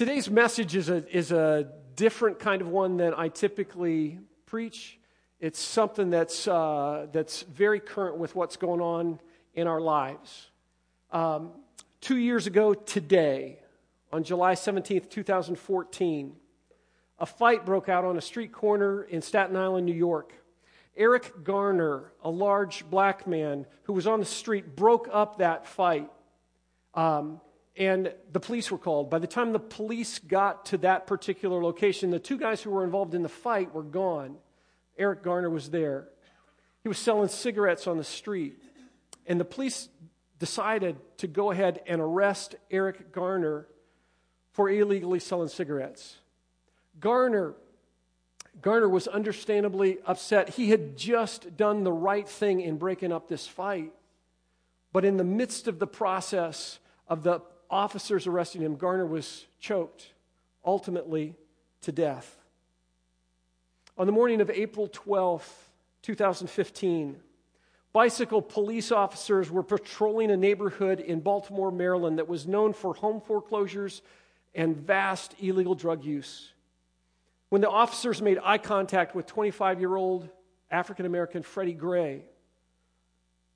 Today's message is a, is a different kind of one than I typically preach. It's something that's, uh, that's very current with what's going on in our lives. Um, two years ago today, on July 17th, 2014, a fight broke out on a street corner in Staten Island, New York. Eric Garner, a large black man who was on the street, broke up that fight. Um, and the police were called. By the time the police got to that particular location, the two guys who were involved in the fight were gone. Eric Garner was there. He was selling cigarettes on the street. And the police decided to go ahead and arrest Eric Garner for illegally selling cigarettes. Garner Garner was understandably upset. He had just done the right thing in breaking up this fight. But in the midst of the process of the officers arresting him, Garner was choked, ultimately to death. On the morning of April 12, 2015, bicycle police officers were patrolling a neighborhood in Baltimore, Maryland that was known for home foreclosures and vast illegal drug use. When the officers made eye contact with 25 year old African American Freddie Gray,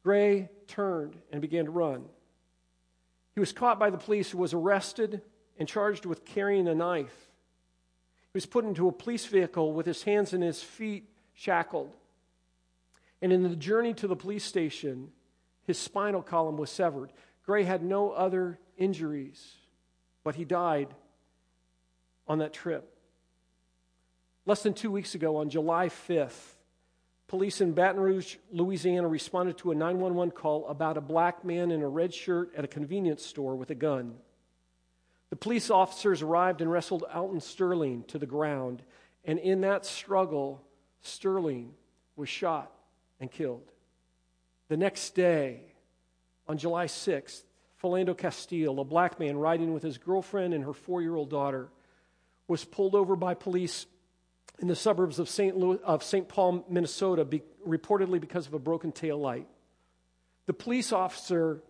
Gray turned and began to run. He was caught by the police, was arrested and charged with carrying a knife. He was put into a police vehicle with his hands and his feet shackled. And in the journey to the police station, his spinal column was severed. Gray had no other injuries, but he died on that trip. Less than two weeks ago, on July 5th, Police in Baton Rouge, Louisiana responded to a 911 call about a black man in a red shirt at a convenience store with a gun. The police officers arrived and wrestled Alton Sterling to the ground, and in that struggle, Sterling was shot and killed. The next day, on July 6th, Philando Castile, a black man riding with his girlfriend and her four year old daughter, was pulled over by police in the suburbs of St. Louis, of St. Paul, Minnesota, be, reportedly because of a broken tail light. The police officer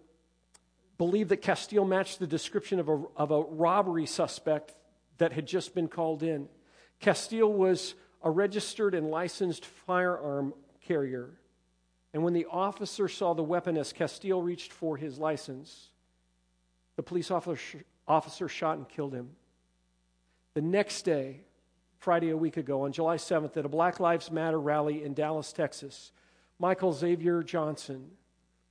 believed that Castile matched the description of a, of a robbery suspect that had just been called in. Castile was a registered and licensed firearm carrier. And when the officer saw the weapon as Castile reached for his license, the police officer, officer shot and killed him. The next day, Friday a week ago, on July 7th, at a Black Lives Matter rally in Dallas, Texas. Micah Xavier Johnson,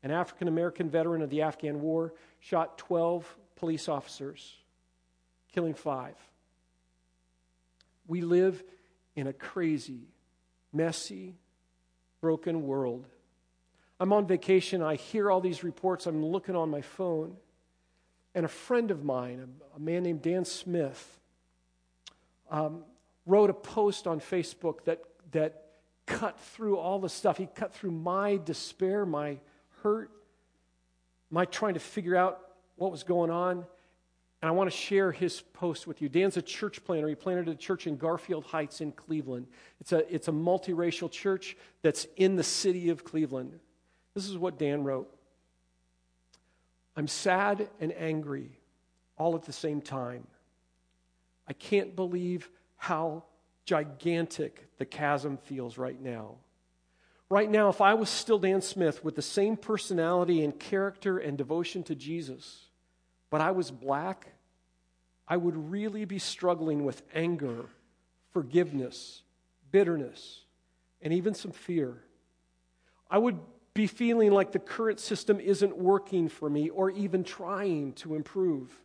an African American veteran of the Afghan War, shot 12 police officers, killing five. We live in a crazy, messy, broken world. I'm on vacation. I hear all these reports. I'm looking on my phone. And a friend of mine, a, man named Dan Smith, um, wrote a post on Facebook that, that cut through all the stuff. He cut through my despair, my hurt, my trying to figure out what was going on. And I want to share his post with you. Dan's a church planter. He planted a church in Garfield Heights in Cleveland. It's a, it's a multiracial church that's in the city of Cleveland. This is what Dan wrote I'm sad and angry all at the same time. I can't believe how gigantic the chasm feels right now. Right now, if I was still Dan Smith with the same personality and character and devotion to Jesus, but I was black, I would really be struggling with anger, forgiveness, bitterness, and even some fear. I would be feeling like the current system isn't working for me or even trying to improve.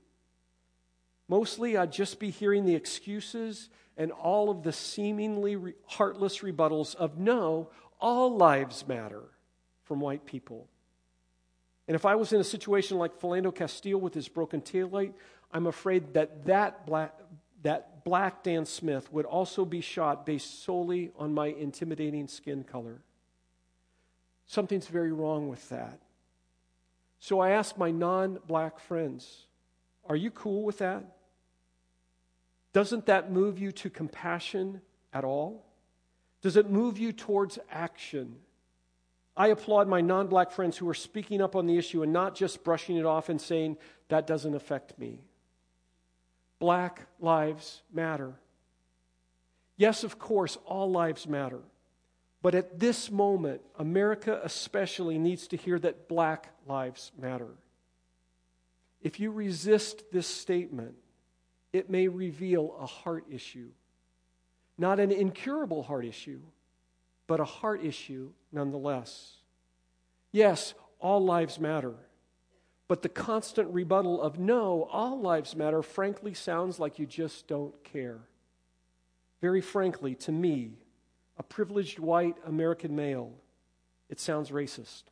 Mostly, I'd just be hearing the excuses and all of the seemingly re- heartless rebuttals of no, all lives matter from white people. And if I was in a situation like Philando Castile with his broken taillight, I'm afraid that that black, that black Dan Smith would also be shot based solely on my intimidating skin color. Something's very wrong with that. So I asked my non black friends, Are you cool with that? Doesn't that move you to compassion at all? Does it move you towards action? I applaud my non black friends who are speaking up on the issue and not just brushing it off and saying, that doesn't affect me. Black lives matter. Yes, of course, all lives matter. But at this moment, America especially needs to hear that black lives matter. If you resist this statement, it may reveal a heart issue. Not an incurable heart issue, but a heart issue nonetheless. Yes, all lives matter. But the constant rebuttal of no, all lives matter, frankly sounds like you just don't care. Very frankly, to me, a privileged white American male, it sounds racist.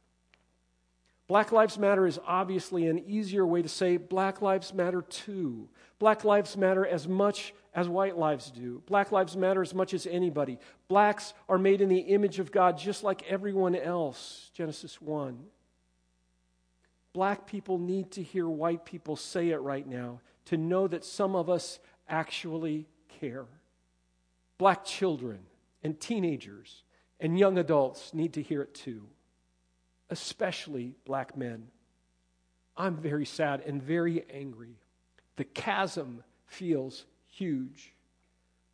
Black Lives Matter is obviously an easier way to say Black Lives Matter too. Black lives matter as much as white lives do. Black lives matter as much as anybody. Blacks are made in the image of God just like everyone else. Genesis 1. Black people need to hear white people say it right now to know that some of us actually care. Black children and teenagers and young adults need to hear it too, especially black men. I'm very sad and very angry. The chasm feels huge.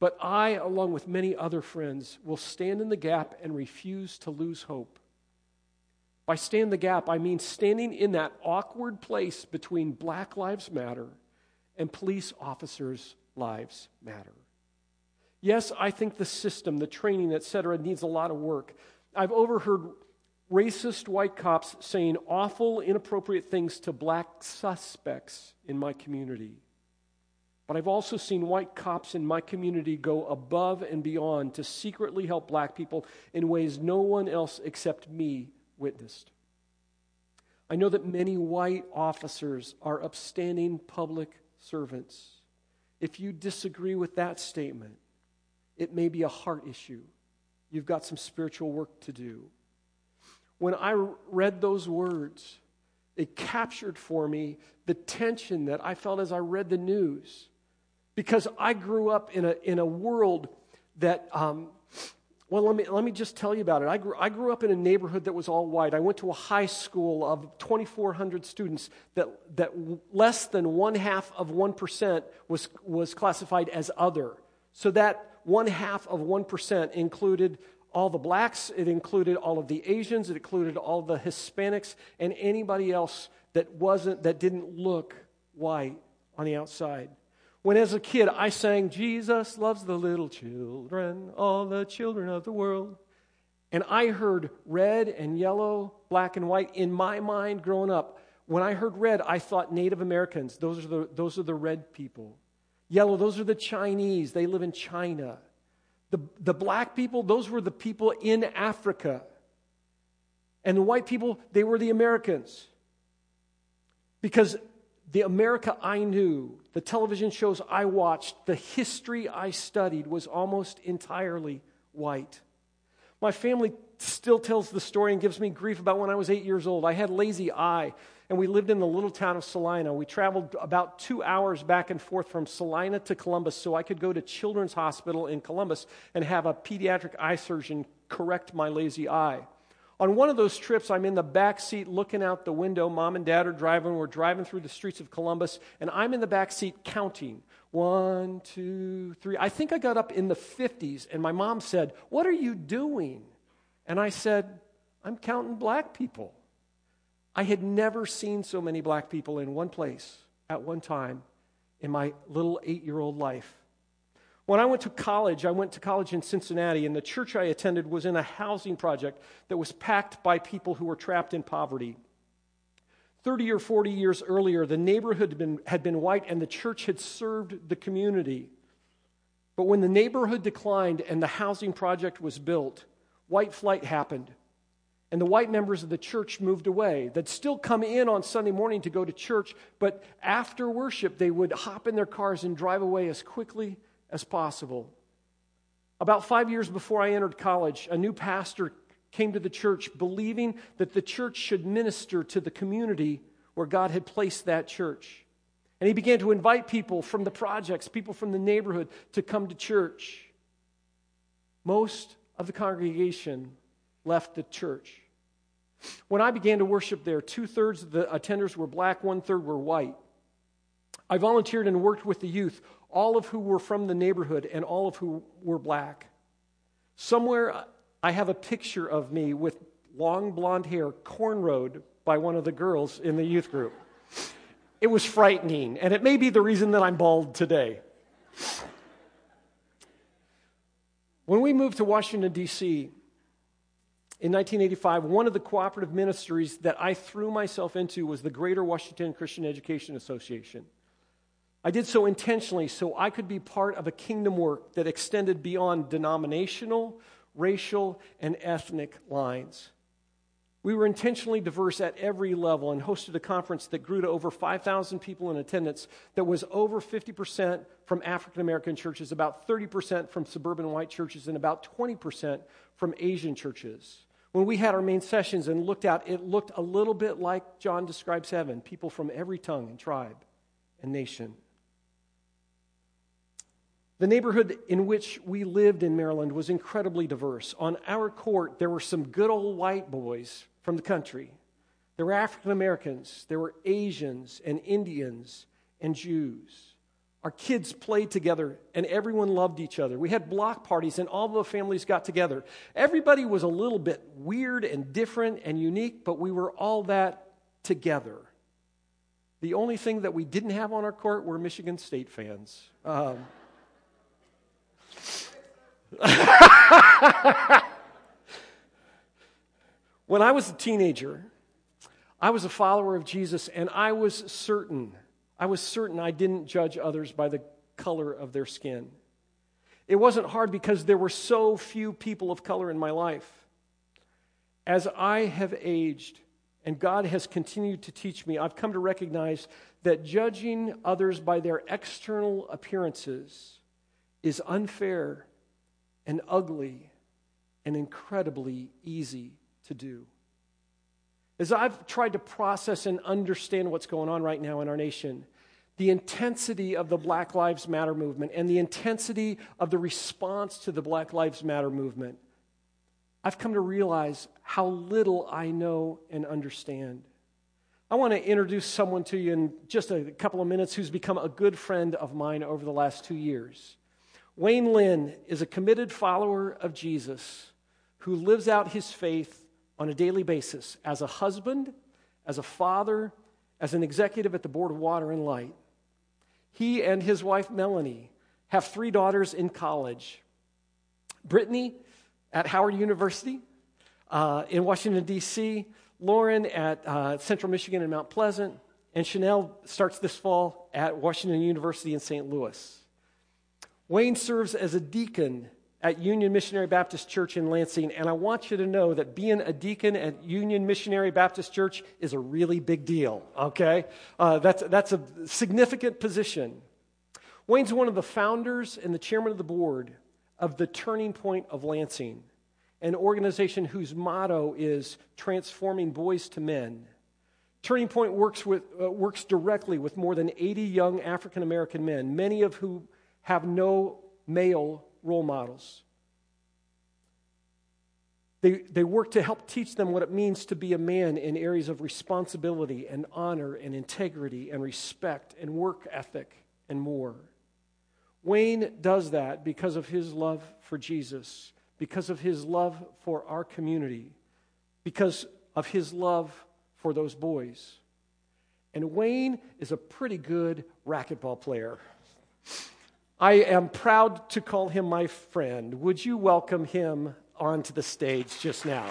But I, along with many other friends, will stand in the gap and refuse to lose hope. By stand the gap, I mean standing in that awkward place between Black Lives Matter and police officers' lives matter. Yes, I think the system, the training, etc., needs a lot of work. I've overheard racist white cops saying awful, inappropriate things to black suspects in my community. But I've also seen white cops in my community go above and beyond to secretly help black people in ways no one else except me witnessed. I know that many white officers are upstanding public servants. If you disagree with that statement, it may be a heart issue. You've got some spiritual work to do. When I read those words, it captured for me the tension that I felt as I read the news. Because I grew up in a, in a world that, um, well, let me, let me just tell you about it. I grew, I grew up in a neighborhood that was all white. I went to a high school of 2,400 students that, that less than one half of 1% was, was classified as other. So that one half of 1% included all the blacks, it included all of the Asians, it included all the Hispanics, and anybody else that wasn't, that didn't look white on the outside. When as a kid I sang, Jesus loves the little children, all the children of the world. And I heard red and yellow, black and white in my mind growing up. When I heard red, I thought Native Americans. Those are the, those are the red people. Yellow, those are the Chinese. They live in China. The, the black people, those were the people in Africa. And the white people, they were the Americans. Because the America I knew, the television shows I watched, the history I studied was almost entirely white. My family still tells the story and gives me grief about when I was eight years old. I had lazy eye and we lived in the little town of Celina. We traveled about two hours back and forth from Celina to Columbus so I could go to Children's Hospital in Columbus and have a pediatric eye surgeon correct my lazy eye. On one of those trips, I'm in the back seat looking out the window. Mom and dad are driving. We're driving through the streets of Columbus, and I'm in the back seat counting. One, two, three. I think I got up in the 50s, and my mom said, What are you doing? And I said, I'm counting black people. I had never seen so many black people in one place at one time in my little eight year old life. When I went to college, I went to college in Cincinnati, and the church I attended was in a housing project that was packed by people who were trapped in poverty. 30 or 40 years earlier, the neighborhood had been, had been white and the church had served the community. But when the neighborhood declined and the housing project was built, white flight happened and the white members of the church moved away. They'd still come in on Sunday morning to go to church, but after worship, they would hop in their cars and drive away as quickly as possible. About five years before I entered college, a new pastor came to the church believing that the church should minister to the community where God had placed that church. And he began to invite people from the projects, people from the neighborhood, to come to church. Most of the congregation left the church. When I began to worship there, two thirds of the attenders were black, one third were white. I volunteered and worked with the youth, all of who were from the neighborhood and all of who were black. Somewhere I have a picture of me with long blonde hair cornrowed by one of the girls in the youth group. It was frightening, and it may be the reason that I'm bald today. When we moved to Washington, D.C., in 1985, one of the cooperative ministries that I threw myself into was the Greater Washington Christian Education Association. I did so intentionally so I could be part of a kingdom work that extended beyond denominational, racial, and ethnic lines. We were intentionally diverse at every level and hosted a conference that grew to over 5,000 people in attendance that was over 50% from African American churches, about 30% from suburban white churches, and about 20% from Asian churches. When we had our main sessions and looked out, it looked a little bit like John describes heaven people from every tongue and tribe and nation. The neighborhood in which we lived in Maryland was incredibly diverse. On our court, there were some good old white boys from the country. There were African Americans, there were Asians and Indians and Jews. Our kids played together and everyone loved each other. We had block parties and all the families got together. Everybody was a little bit weird and different and unique, but we were all that together. The only thing that we didn't have on our court were Michigan State fans. Um, When I was a teenager, I was a follower of Jesus, and I was certain, I was certain I didn't judge others by the color of their skin. It wasn't hard because there were so few people of color in my life. As I have aged, and God has continued to teach me, I've come to recognize that judging others by their external appearances is unfair and ugly and incredibly easy to do. As I've tried to process and understand what's going on right now in our nation, the intensity of the Black Lives Matter movement and the intensity of the response to the Black Lives Matter movement, I've come to realize how little I know and understand. I want to introduce someone to you in just a couple of minutes who's become a good friend of mine over the last two years. Wayne Lynn is a committed follower of Jesus who lives out his faith on a daily basis as a husband, as a father, as an executive at the Board of Water and Light. He and his wife Melanie have three daughters in college Brittany at Howard University uh, in Washington, D.C., Lauren at uh, Central Michigan in Mount Pleasant, and Chanel starts this fall at Washington University in St. Louis. Wayne serves as a deacon at Union Missionary Baptist Church in Lansing, and I want you to know that being a deacon at Union Missionary Baptist Church is a really big deal, okay? Uh, that's, that's a significant position. Wayne's one of the founders and the chairman of the board of the Turning Point of Lansing, an organization whose motto is transforming boys to men. Turning Point works, with, uh, works directly with more than 80 young African American men, many of whom have no male role models. They, they work to help teach them what it means to be a man in areas of responsibility and honor and integrity and respect and work ethic and more. Wayne does that because of his love for Jesus, because of his love for our community, because of his love for those boys. And Wayne is a pretty good racquetball player. I am proud to call him my friend. Would you welcome him onto the stage just now?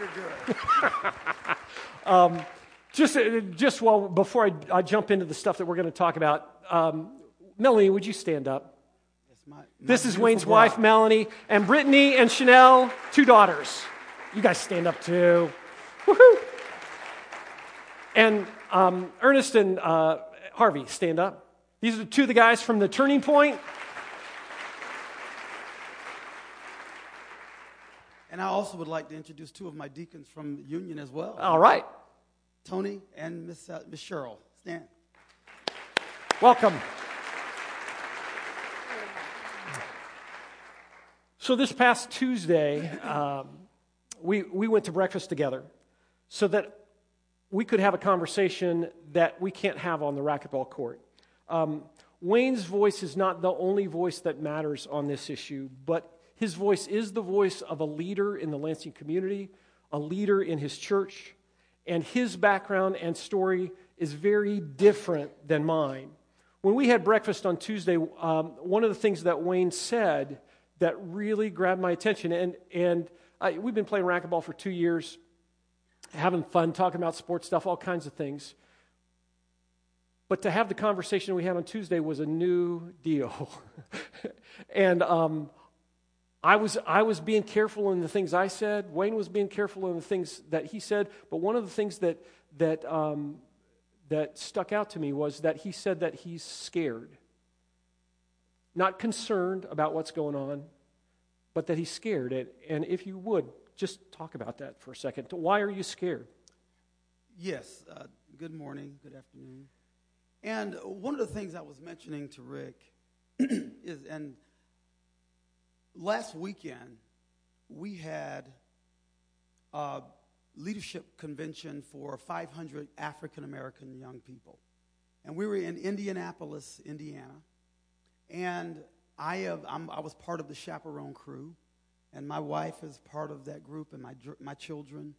You're good. um, just, just while before I, I, jump into the stuff that we're going to talk about, um, Melanie, would you stand up? Yes, my, my this is Wayne's bride. wife, Melanie, and Brittany and Chanel, two daughters. You guys stand up too. Woohoo! And um, Ernest and uh, Harvey, stand up. These are two of the guys from the Turning Point. And I also would like to introduce two of my deacons from Union as well. All right. Tony and Miss, uh, Miss Cheryl. Stand. Welcome. So this past Tuesday, um, we, we went to breakfast together so that we could have a conversation that we can't have on the racquetball court. Um, Wayne's voice is not the only voice that matters on this issue, but his voice is the voice of a leader in the Lansing community, a leader in his church, and his background and story is very different than mine. When we had breakfast on Tuesday, um, one of the things that Wayne said that really grabbed my attention, and, and I, we've been playing racquetball for two years, having fun, talking about sports stuff, all kinds of things. But to have the conversation we had on Tuesday was a new deal. and um, I, was, I was being careful in the things I said. Wayne was being careful in the things that he said. But one of the things that, that, um, that stuck out to me was that he said that he's scared. Not concerned about what's going on, but that he's scared. And, and if you would, just talk about that for a second. Why are you scared? Yes. Uh, good morning. Good afternoon. And one of the things I was mentioning to Rick is, and last weekend we had a leadership convention for 500 African American young people. And we were in Indianapolis, Indiana. And I, have, i was part of the chaperone crew, and my wife is part of that group, and my, my children.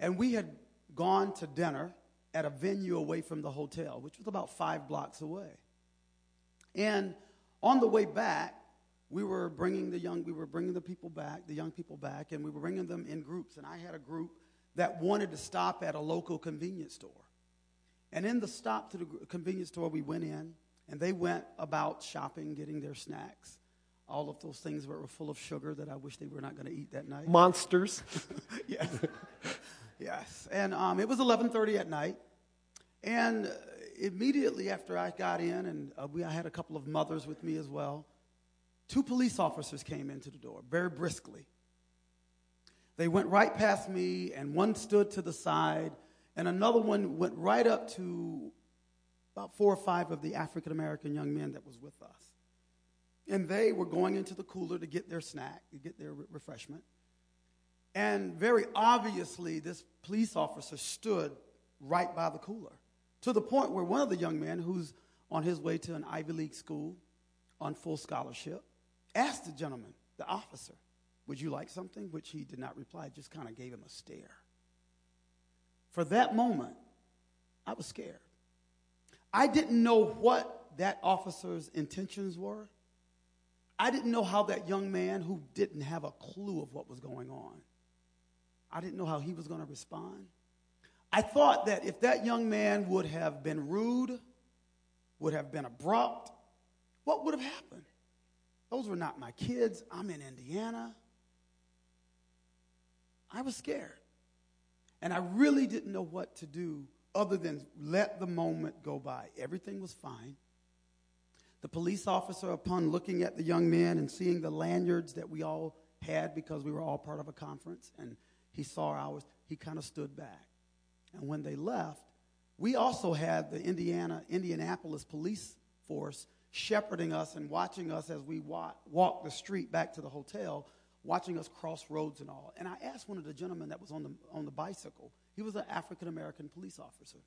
And we had gone to dinner at a venue away from the hotel, which was about five blocks away. And on the way back, we were bringing the young, we were bringing the people back, the young people back, and we were bringing them in groups. And I had a group that wanted to stop at a local convenience store. And in the stop to the convenience store, we went in, and they went about shopping, getting their snacks. All of those things were full of sugar that I wish they were not going to eat that night. Monsters. yes. Yes, and um, it was 11:30 at night, and immediately after I got in, and uh, we, I had a couple of mothers with me as well. Two police officers came into the door very briskly. They went right past me, and one stood to the side, and another one went right up to about four or five of the African American young men that was with us. And they were going into the cooler to get their snack, to get their re- refreshment. And very obviously, this police officer stood right by the cooler to the point where one of the young men, who's on his way to an Ivy League school on full scholarship, asked the gentleman, the officer, Would you like something? Which he did not reply, just kind of gave him a stare. For that moment, I was scared. I didn't know what that officer's intentions were. I didn't know how that young man, who didn't have a clue of what was going on, I didn't know how he was going to respond. I thought that if that young man would have been rude, would have been abrupt, what would have happened? Those were not my kids. I'm in Indiana. I was scared. And I really didn't know what to do other than let the moment go by. Everything was fine. The police officer, upon looking at the young man and seeing the lanyards that we all had because we were all part of a conference and he saw ours, he kind of stood back. And when they left, we also had the Indiana, Indianapolis police force shepherding us and watching us as we walk, walked the street back to the hotel, watching us cross roads and all. And I asked one of the gentlemen that was on the, on the bicycle, he was an African American police officer.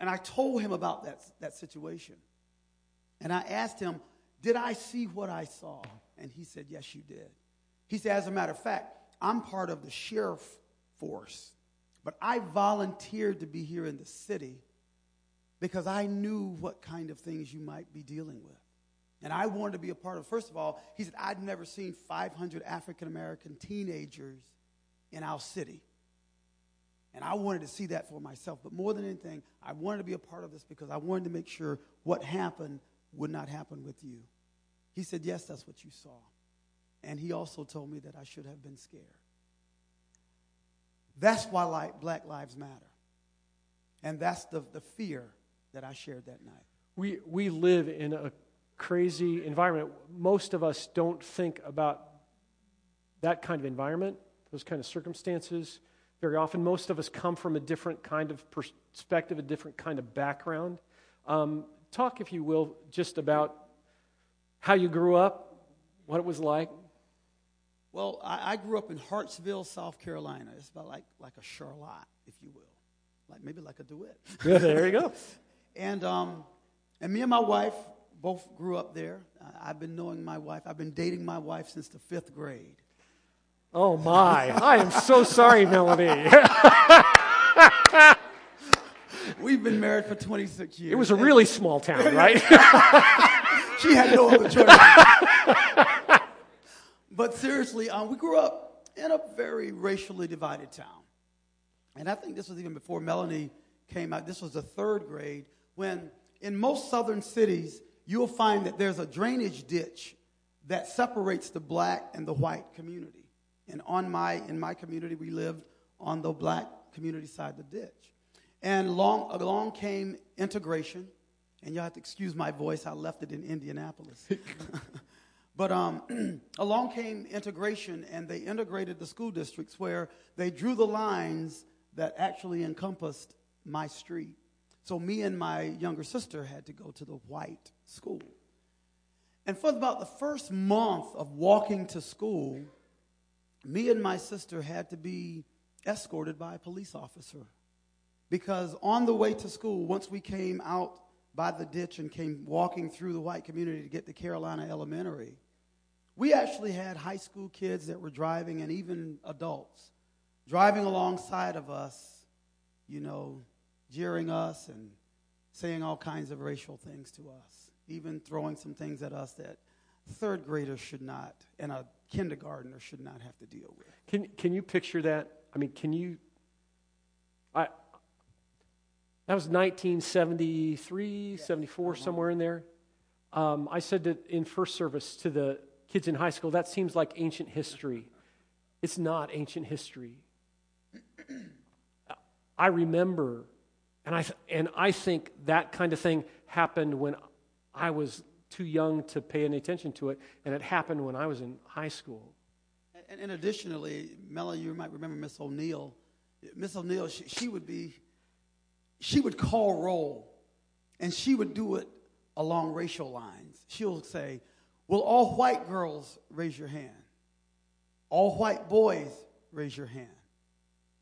And I told him about that, that situation. And I asked him, Did I see what I saw? And he said, Yes, you did. He said, As a matter of fact, I'm part of the sheriff force, but I volunteered to be here in the city because I knew what kind of things you might be dealing with. And I wanted to be a part of First of all, he said, I'd never seen 500 African American teenagers in our city. And I wanted to see that for myself. But more than anything, I wanted to be a part of this because I wanted to make sure what happened would not happen with you. He said, Yes, that's what you saw. And he also told me that I should have been scared. That's why Black Lives Matter. And that's the, the fear that I shared that night. We, we live in a crazy environment. Most of us don't think about that kind of environment, those kind of circumstances. Very often, most of us come from a different kind of perspective, a different kind of background. Um, talk, if you will, just about how you grew up, what it was like. Well, I, I grew up in Hartsville, South Carolina. It's about like, like a Charlotte, if you will. Like maybe like a duet. Yeah, there you go. And, um, and me and my wife both grew up there. I've been knowing my wife, I've been dating my wife since the fifth grade. Oh my! I am so sorry, Melanie. Been married for 26 years. It was a really small town, right? she had no other choice. but seriously, um, we grew up in a very racially divided town. And I think this was even before Melanie came out. This was the third grade when, in most southern cities, you'll find that there's a drainage ditch that separates the black and the white community. And on my, in my community, we lived on the black community side of the ditch. And long, along came integration. And you have to excuse my voice, I left it in Indianapolis. but um, along came integration, and they integrated the school districts where they drew the lines that actually encompassed my street. So me and my younger sister had to go to the white school. And for about the first month of walking to school, me and my sister had to be escorted by a police officer. Because on the way to school, once we came out by the ditch and came walking through the white community to get to Carolina Elementary, we actually had high school kids that were driving and even adults driving alongside of us, you know, jeering us and saying all kinds of racial things to us, even throwing some things at us that third graders should not and a kindergartner should not have to deal with. Can, can you picture that? I mean, can you? I, that was 1973, 74, somewhere in there. Um, I said that in first service to the kids in high school, that seems like ancient history. It's not ancient history. I remember, and I, and I think that kind of thing happened when I was too young to pay any attention to it, and it happened when I was in high school. And, and additionally, Melanie, you might remember Miss O'Neill. Miss O'Neill, she, she would be, she would call roll, and she would do it along racial lines. She'll say, Will all white girls raise your hand? All white boys raise your hand.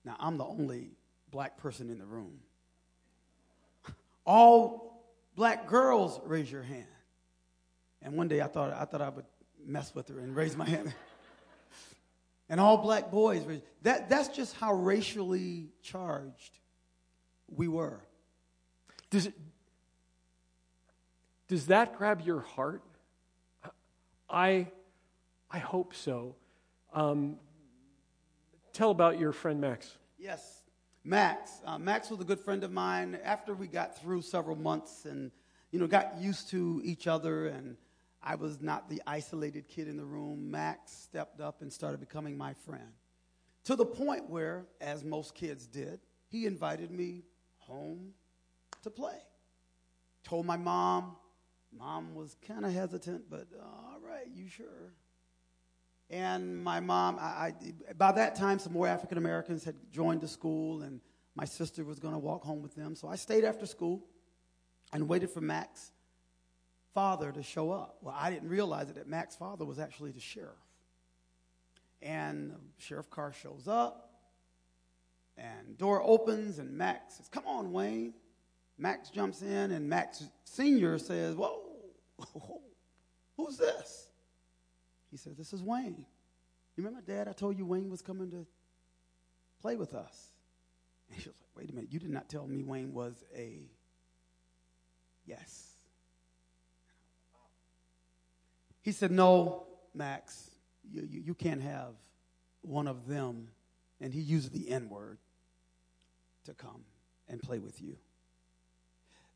Now, I'm the only black person in the room. All black girls raise your hand. And one day I thought I thought I would mess with her and raise my hand. and all black boys raise. That that's just how racially charged we were. Does it does that grab your heart? I I hope so. Um, tell about your friend Max. Yes, Max. Uh, Max was a good friend of mine. After we got through several months and you know got used to each other, and I was not the isolated kid in the room. Max stepped up and started becoming my friend, to the point where, as most kids did, he invited me home to play. Told my mom. Mom was kind of hesitant, but uh, all right, you sure? And my mom, I, I, by that time, some more African Americans had joined the school, and my sister was going to walk home with them. So I stayed after school and waited for Mac's father to show up. Well, I didn't realize it, that Mac's father was actually the sheriff. And sheriff car shows up, and door opens, and Max says, Come on, Wayne. Max jumps in, and Max Sr. says, Whoa, who's this? He said, This is Wayne. You remember, Dad, I told you Wayne was coming to play with us? And she was like, Wait a minute, you did not tell me Wayne was a yes. He said, No, Max, you, you, you can't have one of them. And he used the N word to come and play with you.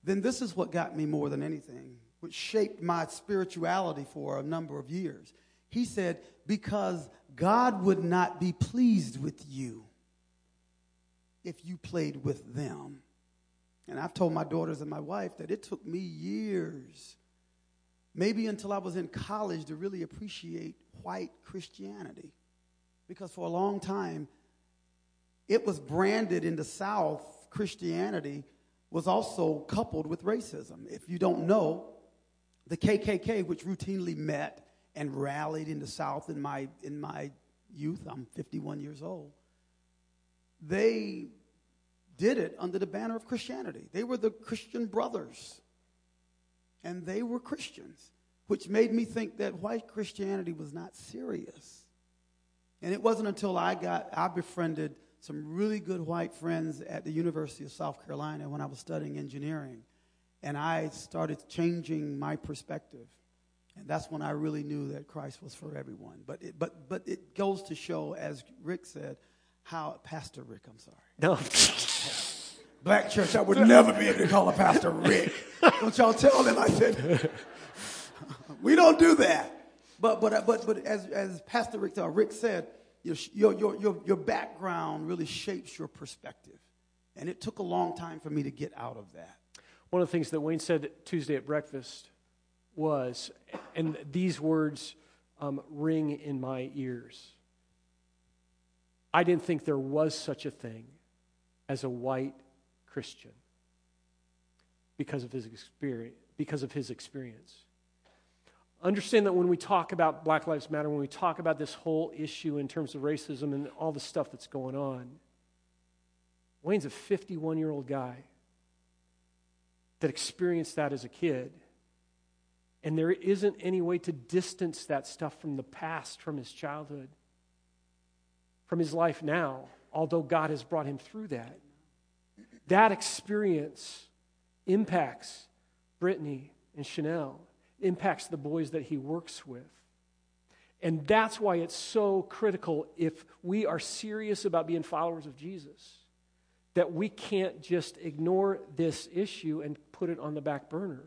Then this is what got me more than anything, which shaped my spirituality for a number of years. He said, Because God would not be pleased with you if you played with them. And I've told my daughters and my wife that it took me years, maybe until I was in college, to really appreciate white Christianity. Because for a long time, it was branded in the South, Christianity was also coupled with racism. If you don't know, the KKK, which routinely met and rallied in the South in my, in my youth, I'm 51 years old, they did it under the banner of Christianity. They were the Christian brothers, and they were Christians, which made me think that white Christianity was not serious. And it wasn't until I got, I befriended some really good white friends at the University of South Carolina when I was studying engineering. And I started changing my perspective. And that's when I really knew that Christ was for everyone. But it, but, but it goes to show, as Rick said, how, Pastor Rick, I'm sorry. No. Black church, I would never be able to call a pastor Rick. Don't y'all tell them I said, we don't do that. But, but, but, but as, as Pastor Rick, uh, Rick said, your, your, your, your background really shapes your perspective. And it took a long time for me to get out of that. One of the things that Wayne said Tuesday at breakfast was, and these words um, ring in my ears. I didn't think there was such a thing as a white Christian because of his experience. Because of his experience. Understand that when we talk about Black Lives Matter, when we talk about this whole issue in terms of racism and all the stuff that's going on, Wayne's a 51 year old guy that experienced that as a kid. And there isn't any way to distance that stuff from the past, from his childhood, from his life now, although God has brought him through that. That experience impacts Brittany and Chanel impacts the boys that he works with. And that's why it's so critical if we are serious about being followers of Jesus that we can't just ignore this issue and put it on the back burner.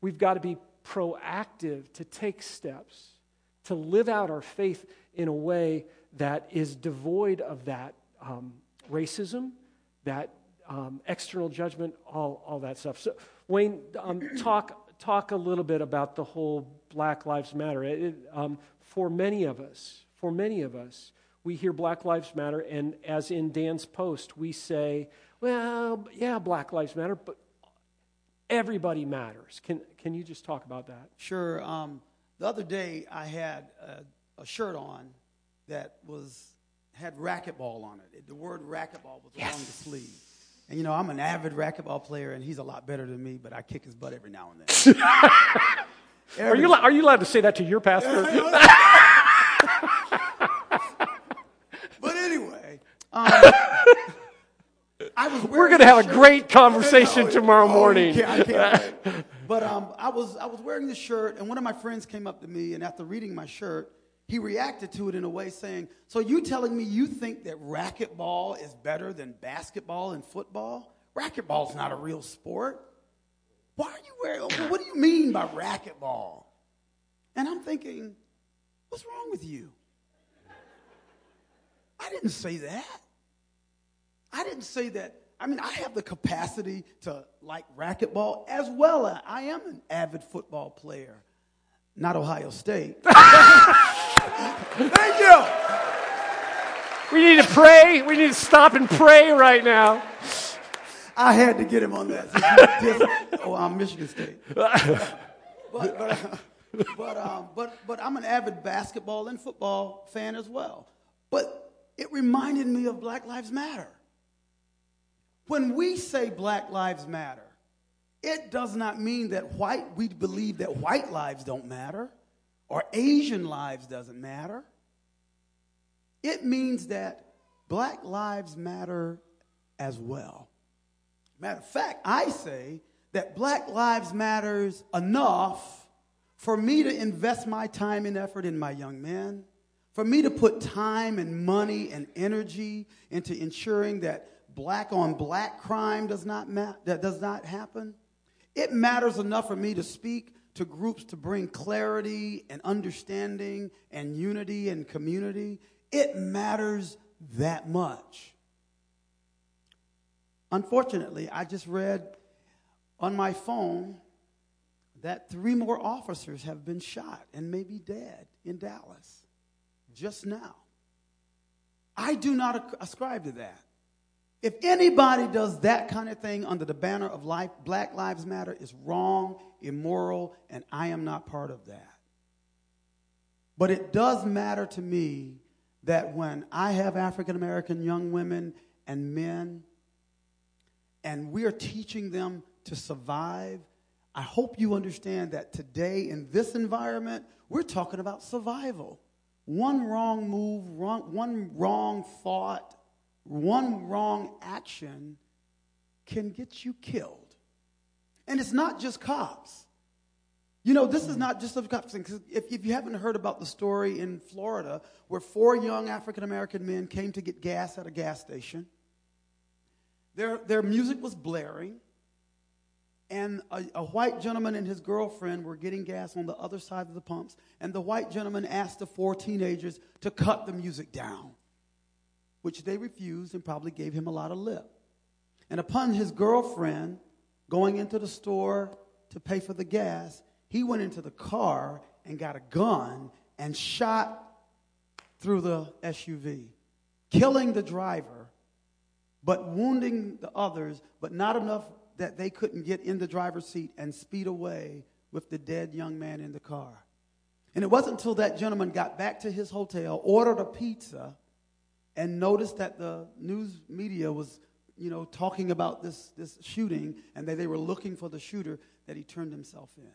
We've got to be proactive to take steps to live out our faith in a way that is devoid of that um, racism, that um, external judgment, all, all that stuff. So, Wayne, um, talk talk a little bit about the whole Black Lives Matter. It, um, for many of us, for many of us, we hear Black Lives Matter, and as in Dan's post, we say, well, yeah, Black Lives Matter, but everybody matters. Can, can you just talk about that? Sure. Um, the other day, I had a, a, shirt on that was had racquetball on it. The word racquetball was yes. along the sleeve. And you know, I'm an avid racquetball player, and he's a lot better than me, but I kick his butt every now and then. are, you, are you allowed to say that to your pastor? but anyway, um, We're going to have a great conversation tomorrow morning. Oh, I can't, I can't. but um, I, was, I was wearing this shirt, and one of my friends came up to me, and after reading my shirt, he reacted to it in a way saying, So you telling me you think that racquetball is better than basketball and football? Racquetball's not a real sport. Why are you wearing, what do you mean by racquetball? And I'm thinking, What's wrong with you? I didn't say that. I didn't say that. I mean, I have the capacity to like racquetball as well. I am an avid football player, not Ohio State. Thank you. We need to pray. We need to stop and pray right now. I had to get him on that. oh, I'm Michigan State. but, but, but, um, but, but I'm an avid basketball and football fan as well. But it reminded me of Black Lives Matter. When we say Black Lives Matter, it does not mean that white, we believe that white lives don't matter or Asian lives doesn't matter. It means that black lives matter as well. Matter of fact, I say that black lives matters enough for me to invest my time and effort in my young men, for me to put time and money and energy into ensuring that black on black crime does not ma- that does not happen. It matters enough for me to speak to groups to bring clarity and understanding and unity and community. It matters that much. Unfortunately, I just read on my phone that three more officers have been shot and may be dead in Dallas just now. I do not ascribe to that. If anybody does that kind of thing under the banner of life, Black Lives Matter is wrong, immoral, and I am not part of that. But it does matter to me that when I have African American young women and men, and we are teaching them to survive, I hope you understand that today in this environment, we're talking about survival. One wrong move, wrong, one wrong thought, one wrong action can get you killed. And it's not just cops. You know, this is not just a cops thing. If, if you haven't heard about the story in Florida where four young African American men came to get gas at a gas station, their, their music was blaring, and a, a, white gentleman and his girlfriend were getting gas on the other side of the pumps, and the white gentleman asked the four teenagers to cut the music down, which they refused and probably gave him a lot of lip. And upon his girlfriend going into the store to pay for the gas, he went into the car and got a gun and shot through the SUV, killing the driver, but wounding the others, but not enough that they couldn't get in the driver's seat and speed away with the dead young man in the car. And it wasn't until that gentleman got back to his hotel, ordered a pizza, and noticed that the news media was, you know, talking about this, this shooting and that they were looking for the shooter that he turned himself in.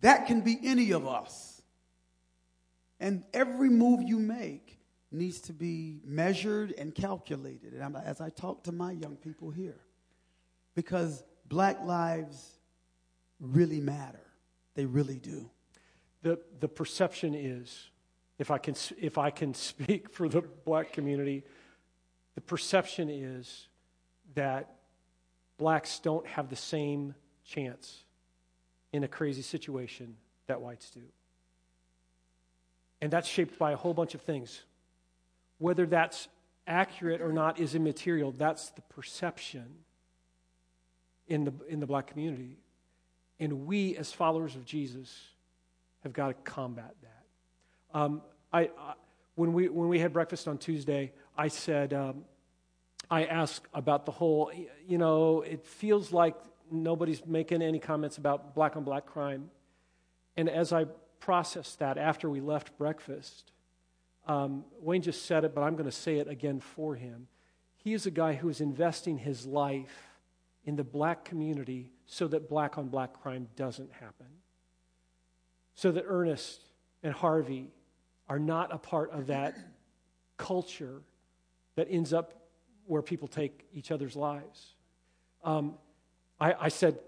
That can be any of us. And every move you make needs to be measured and calculated. And I'm, as I talk to my young people here, because black lives really matter. They really do. The, the perception is, if I, can, if I can speak for the black community, the perception is that blacks don't have the same chance in a crazy situation that whites do. And that's shaped by a whole bunch of things. Whether that's accurate or not is immaterial. That's the perception in the, in the black community. And we, as followers of Jesus, have got to combat that. Um, I, I, when, we, when we had breakfast on Tuesday, I said, um, I asked about the whole, you know, it feels like nobody's making any comments about black on black crime. And as I processed that after we left breakfast, um, Wayne just said it, but I'm going to say it again for him. He is a guy who is investing his life in the black community so that black on black crime doesn't happen. So that Ernest and Harvey are not a part of that culture that ends up where people take each other's lives. Um, I, I said,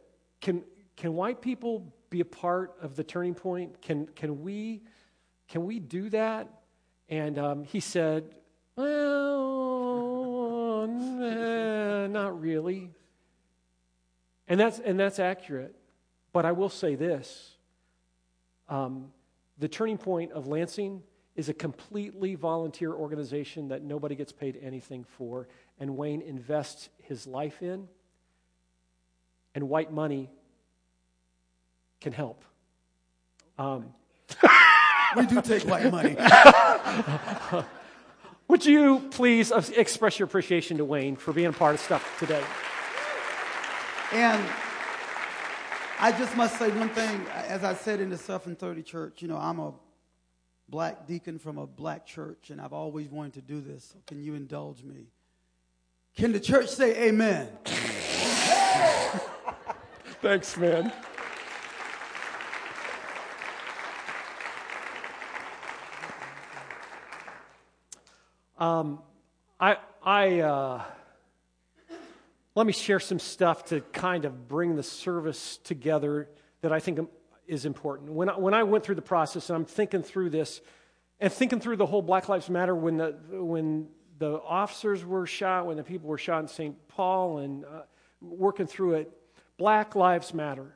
can, can white people be a part of the turning point? Can, can, we, can we do that? And um, he said, Well, not really. And that's, and that's accurate. But I will say this um, the turning point of Lansing is a completely volunteer organization that nobody gets paid anything for, and Wayne invests his life in, and white money can help. Um, we do take white money. Would you please express your appreciation to Wayne for being a part of stuff today? And I just must say one thing. As I said in the Self and 30 church, you know, I'm a black deacon from a black church, and I've always wanted to do this. So can you indulge me? Can the church say amen? Thanks, man. Um, I, I uh, let me share some stuff to kind of bring the service together that I think is important. When I, when I went through the process, and I'm thinking through this, and thinking through the whole Black Lives Matter when the when the officers were shot, when the people were shot in St. Paul, and uh, working through it, Black Lives Matter,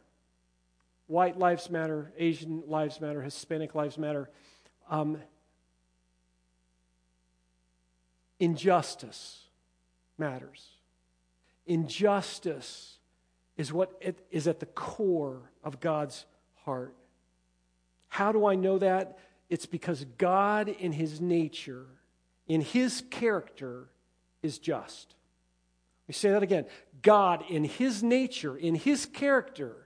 White Lives Matter, Asian Lives Matter, Hispanic Lives Matter. Um, Injustice matters. Injustice is what is at the core of God's heart. How do I know that? It's because God, in His nature, in His character, is just. We say that again. God, in His nature, in His character,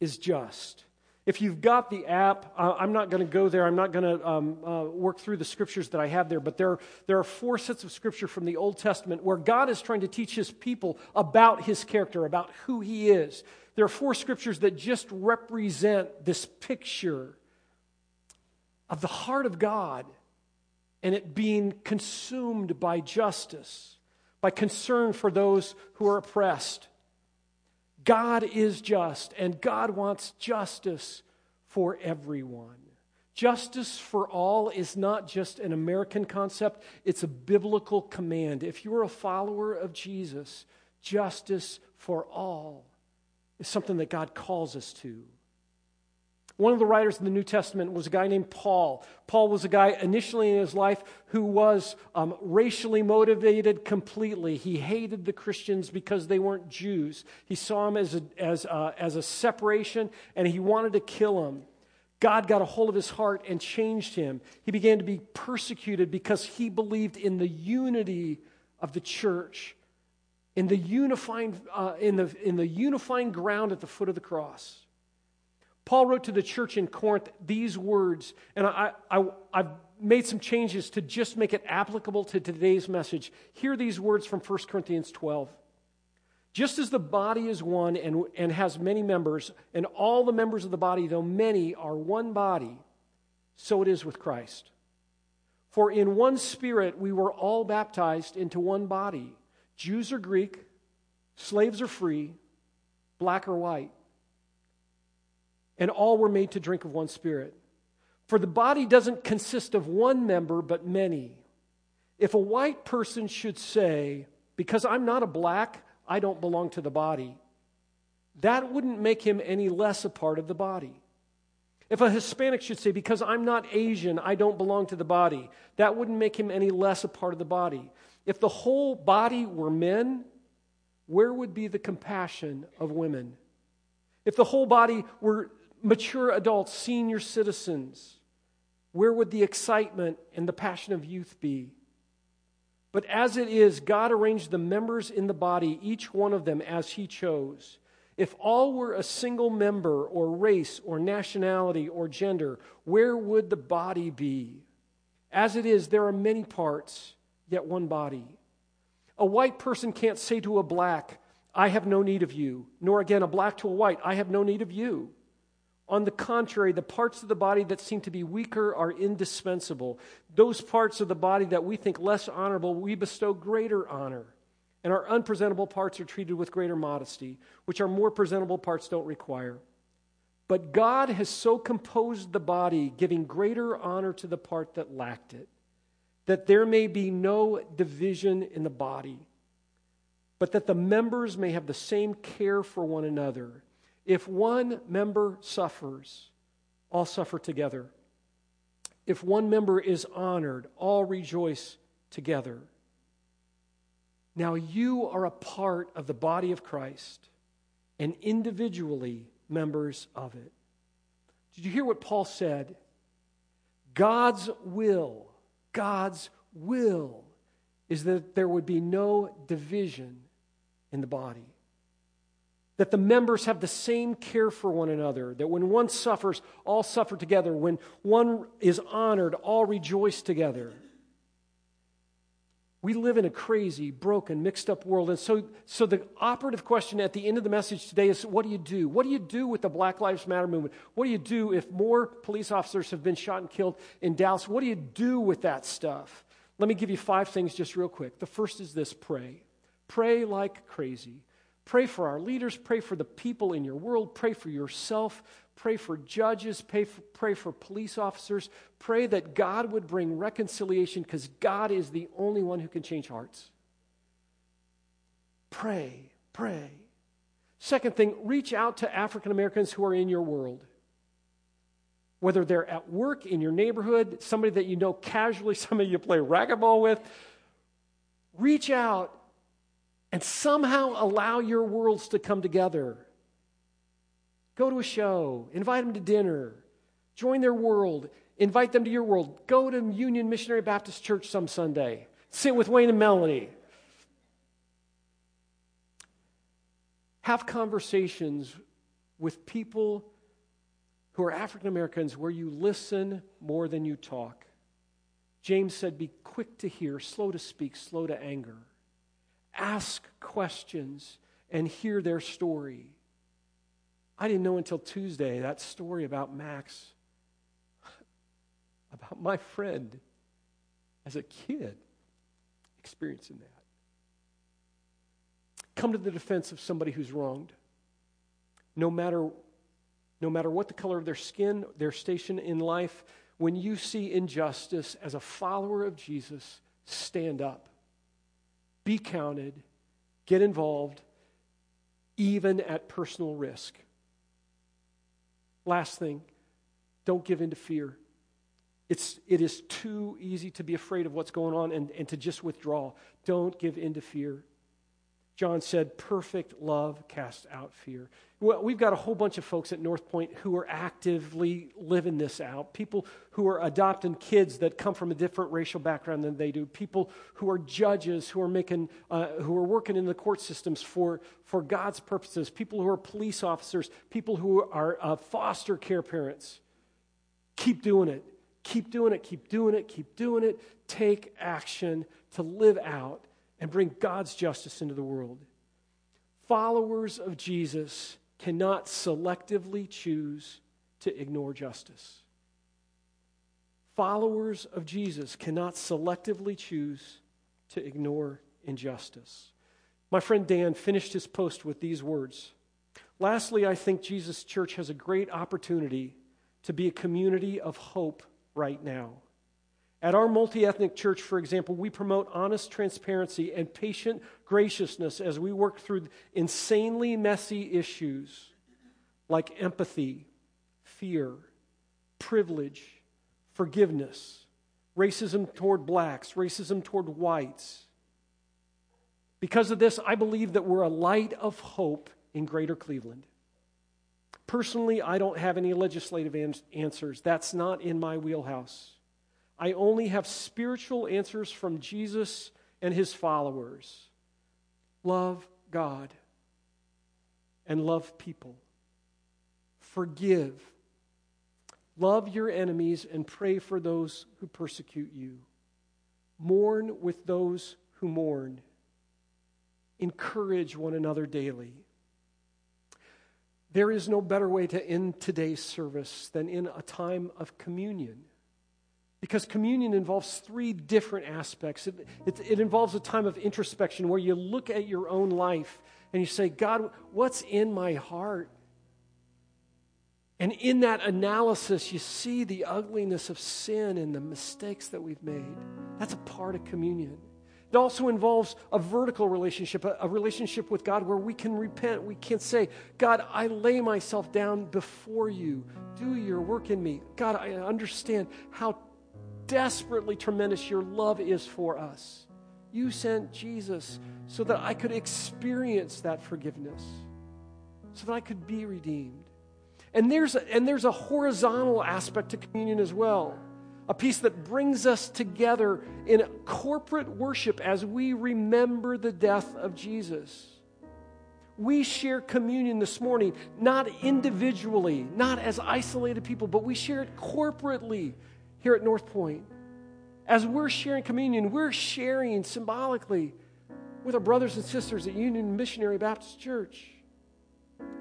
is just. If you've got the app, uh, I'm not going to go there. I'm not going to um, uh, work through the scriptures that I have there, but there, there are four sets of scripture from the Old Testament where God is trying to teach his people about his character, about who he is. There are four scriptures that just represent this picture of the heart of God and it being consumed by justice, by concern for those who are oppressed God is just, and God wants justice for everyone. Justice for all is not just an American concept, it's a biblical command. If you're a follower of Jesus, justice for all is something that God calls us to. One of the writers in the New Testament was a guy named Paul. Paul was a guy initially in his life who was um, racially motivated completely. He hated the Christians because they weren't Jews. He saw them as a, as, a, as a separation and he wanted to kill them. God got a hold of his heart and changed him. He began to be persecuted because he believed in the unity of the church, in the unifying, uh, in the, in the unifying ground at the foot of the cross. Paul wrote to the church in Corinth these words, and I, I, I've made some changes to just make it applicable to today's message. Hear these words from 1 Corinthians 12. Just as the body is one and, and has many members, and all the members of the body, though many, are one body, so it is with Christ. For in one spirit we were all baptized into one body Jews or Greek, slaves or free, black or white and all were made to drink of one spirit. For the body doesn't consist of one member, but many. If a white person should say, Because I'm not a black, I don't belong to the body, that wouldn't make him any less a part of the body. If a Hispanic should say, Because I'm not Asian, I don't belong to the body, that wouldn't make him any less a part of the body. If the whole body were men, where would be the compassion of women? If the whole body were mature adults, senior citizens, where would the excitement and the passion of youth be? But as it is, God arranged the members in the body, each one of them as He chose. If all were a single member, or race, or nationality, or gender, where would the body be? As it is, there are many parts, yet one body. A white person can't say to a black, I have no need of you, nor again a black to a white, I have no need of you. On the contrary, the parts of the body that seem to be weaker are indispensable. Those parts of the body that we think less honorable, we bestow greater honor. And our unpresentable parts are treated with greater modesty, which our more presentable parts don't require. But God has so composed the body, giving greater honor to the part that lacked it, that there may be no division in the body, but that the members may have the same care for one another. If one member suffers, all suffer together. If one member is honored, all rejoice together. Now you are a part of the body of Christ and individually members of it. Did you hear what Paul said? God's will, God's will is that there would be no division in the body that the members have the same care for one another, that when one suffers, all suffer together. When one is honored, all rejoice together. We live in a crazy, broken, mixed up world. And so, so the operative question at the end of the message today is what do you do? What do you do with the Black Lives Matter movement? What do you do if more police officers have been shot and killed in Dallas? What do you do with that stuff? Let me give you five things just real quick. The first is this pray. Pray like crazy. Pray for our leaders. Pray for the people in your world. Pray for yourself. Pray for judges. Pray for, pray for police officers. Pray that God would bring reconciliation because God is the only one who can change hearts. Pray, pray. Second thing, reach out to African Americans who are in your world. Whether they're at work, in your neighborhood, somebody that you know casually, somebody you play racquetball with, reach out and somehow allow your worlds to come together. Go to a show, invite them to dinner, join their world, invite them to your world. Go to Union Missionary Baptist Church some Sunday, sit with Wayne and Melanie. Have conversations with people who are African Americans where you listen more than you talk. James said, Be quick to hear, slow to speak, slow to anger. Ask questions and hear their story. I didn't know until Tuesday that story about Max, about my friend as a kid experiencing that. Come to the defense of somebody who's wronged. No matter, no matter what the color of their skin, their station in life, when you see injustice as a follower of Jesus, stand up. Be counted. Get involved, even at personal risk. Last thing, don't give in to fear. It's, it is too easy to be afraid of what's going on and, and to just withdraw. Don't give in to fear. John said, perfect love casts out fear. Well, we've got a whole bunch of folks at North Point who are actively living this out. People who are adopting kids that come from a different racial background than they do. People who are judges who are making, uh, who are working in the court systems for, for God's purposes. People who are police officers. People who are uh, foster care parents. Keep doing it. Keep doing it. Keep doing it. Keep doing it. Take action to live out and bring God's justice into the world. Followers of Jesus cannot selectively choose to ignore justice. Followers of Jesus cannot selectively choose to ignore injustice. My friend Dan finished his post with these words Lastly, I think Jesus Church has a great opportunity to be a community of hope right now. At our multi ethnic church, for example, we promote honest transparency and patient graciousness as we work through insanely messy issues like empathy, fear, privilege, forgiveness, racism toward blacks, racism toward whites. Because of this, I believe that we're a light of hope in greater Cleveland. Personally, I don't have any legislative answers. That's not in my wheelhouse. I only have spiritual answers from Jesus and his followers. Love God and love people. Forgive. Love your enemies and pray for those who persecute you. Mourn with those who mourn. Encourage one another daily. There is no better way to end today's service than in a time of communion. Because communion involves three different aspects. It, it, it, involves a time of introspection where you look at your own life and you say, God, what's in my heart? And in that analysis, you see the ugliness of sin and the mistakes that we've made. That's a part of communion. It also involves a vertical relationship, a, a, relationship with God where we can repent. We can say, God, I lay myself down before you. Do your work in me. God, I understand how desperately tremendous your love is for us. You sent Jesus so that I could experience that forgiveness, so that I could be redeemed. And there's a, and there's a horizontal aspect to communion as well, a piece that brings us together in corporate worship as we remember the death of Jesus. We share communion this morning, not individually, not as isolated people, but we share it corporately here at North Point. As we're sharing communion, we're sharing symbolically with our brothers and sisters at Union Missionary Baptist Church.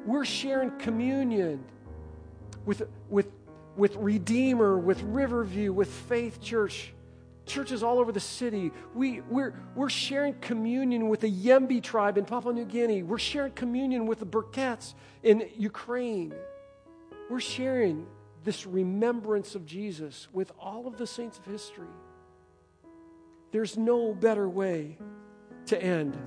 We're sharing communion with, with, with Redeemer, with Riverview, with Faith Church, churches all over the city. We, we're, we're sharing communion with the Yembe tribe in Papua New Guinea. We're sharing communion with the Burketts in Ukraine. We're sharing this remembrance of Jesus with all of the saints of history. There's no better way to end.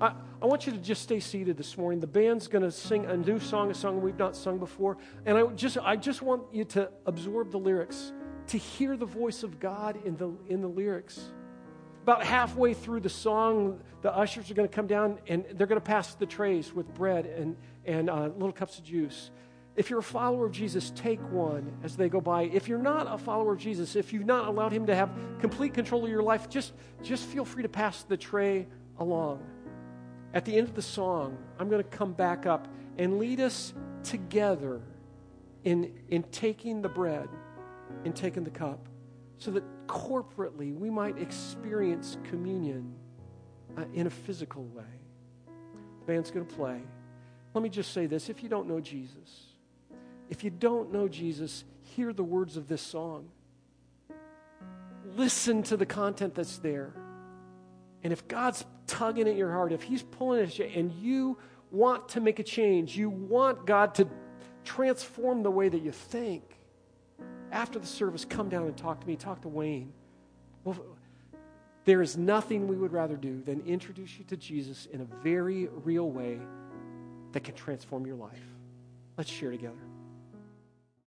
I, I want you to just stay seated this morning. The band's going to sing a new song, a song we've not sung before. And I just, I just want you to absorb the lyrics, to hear the voice of God in the, in the lyrics. About halfway through the song, the ushers are going to come down and they're going to pass the trays with bread and, and uh, little cups of juice. If you're a follower of Jesus, take one as they go by. If you're not a follower of Jesus, if you've not allowed him to have complete control of your life, just, just feel free to pass the tray along. At the end of the song, I'm going to come back up and lead us together in, in taking the bread, and taking the cup, so that corporately we might experience communion uh, in a physical way. The band's going to play. Let me just say this if you don't know Jesus, if you don't know Jesus, hear the words of this song. Listen to the content that's there. And if God's tugging at your heart, if He's pulling at you and you want to make a change, you want God to transform the way that you think, after the service, come down and talk to me, talk to Wayne. Well, there is nothing we would rather do than introduce you to Jesus in a very real way that can transform your life. Let's share together.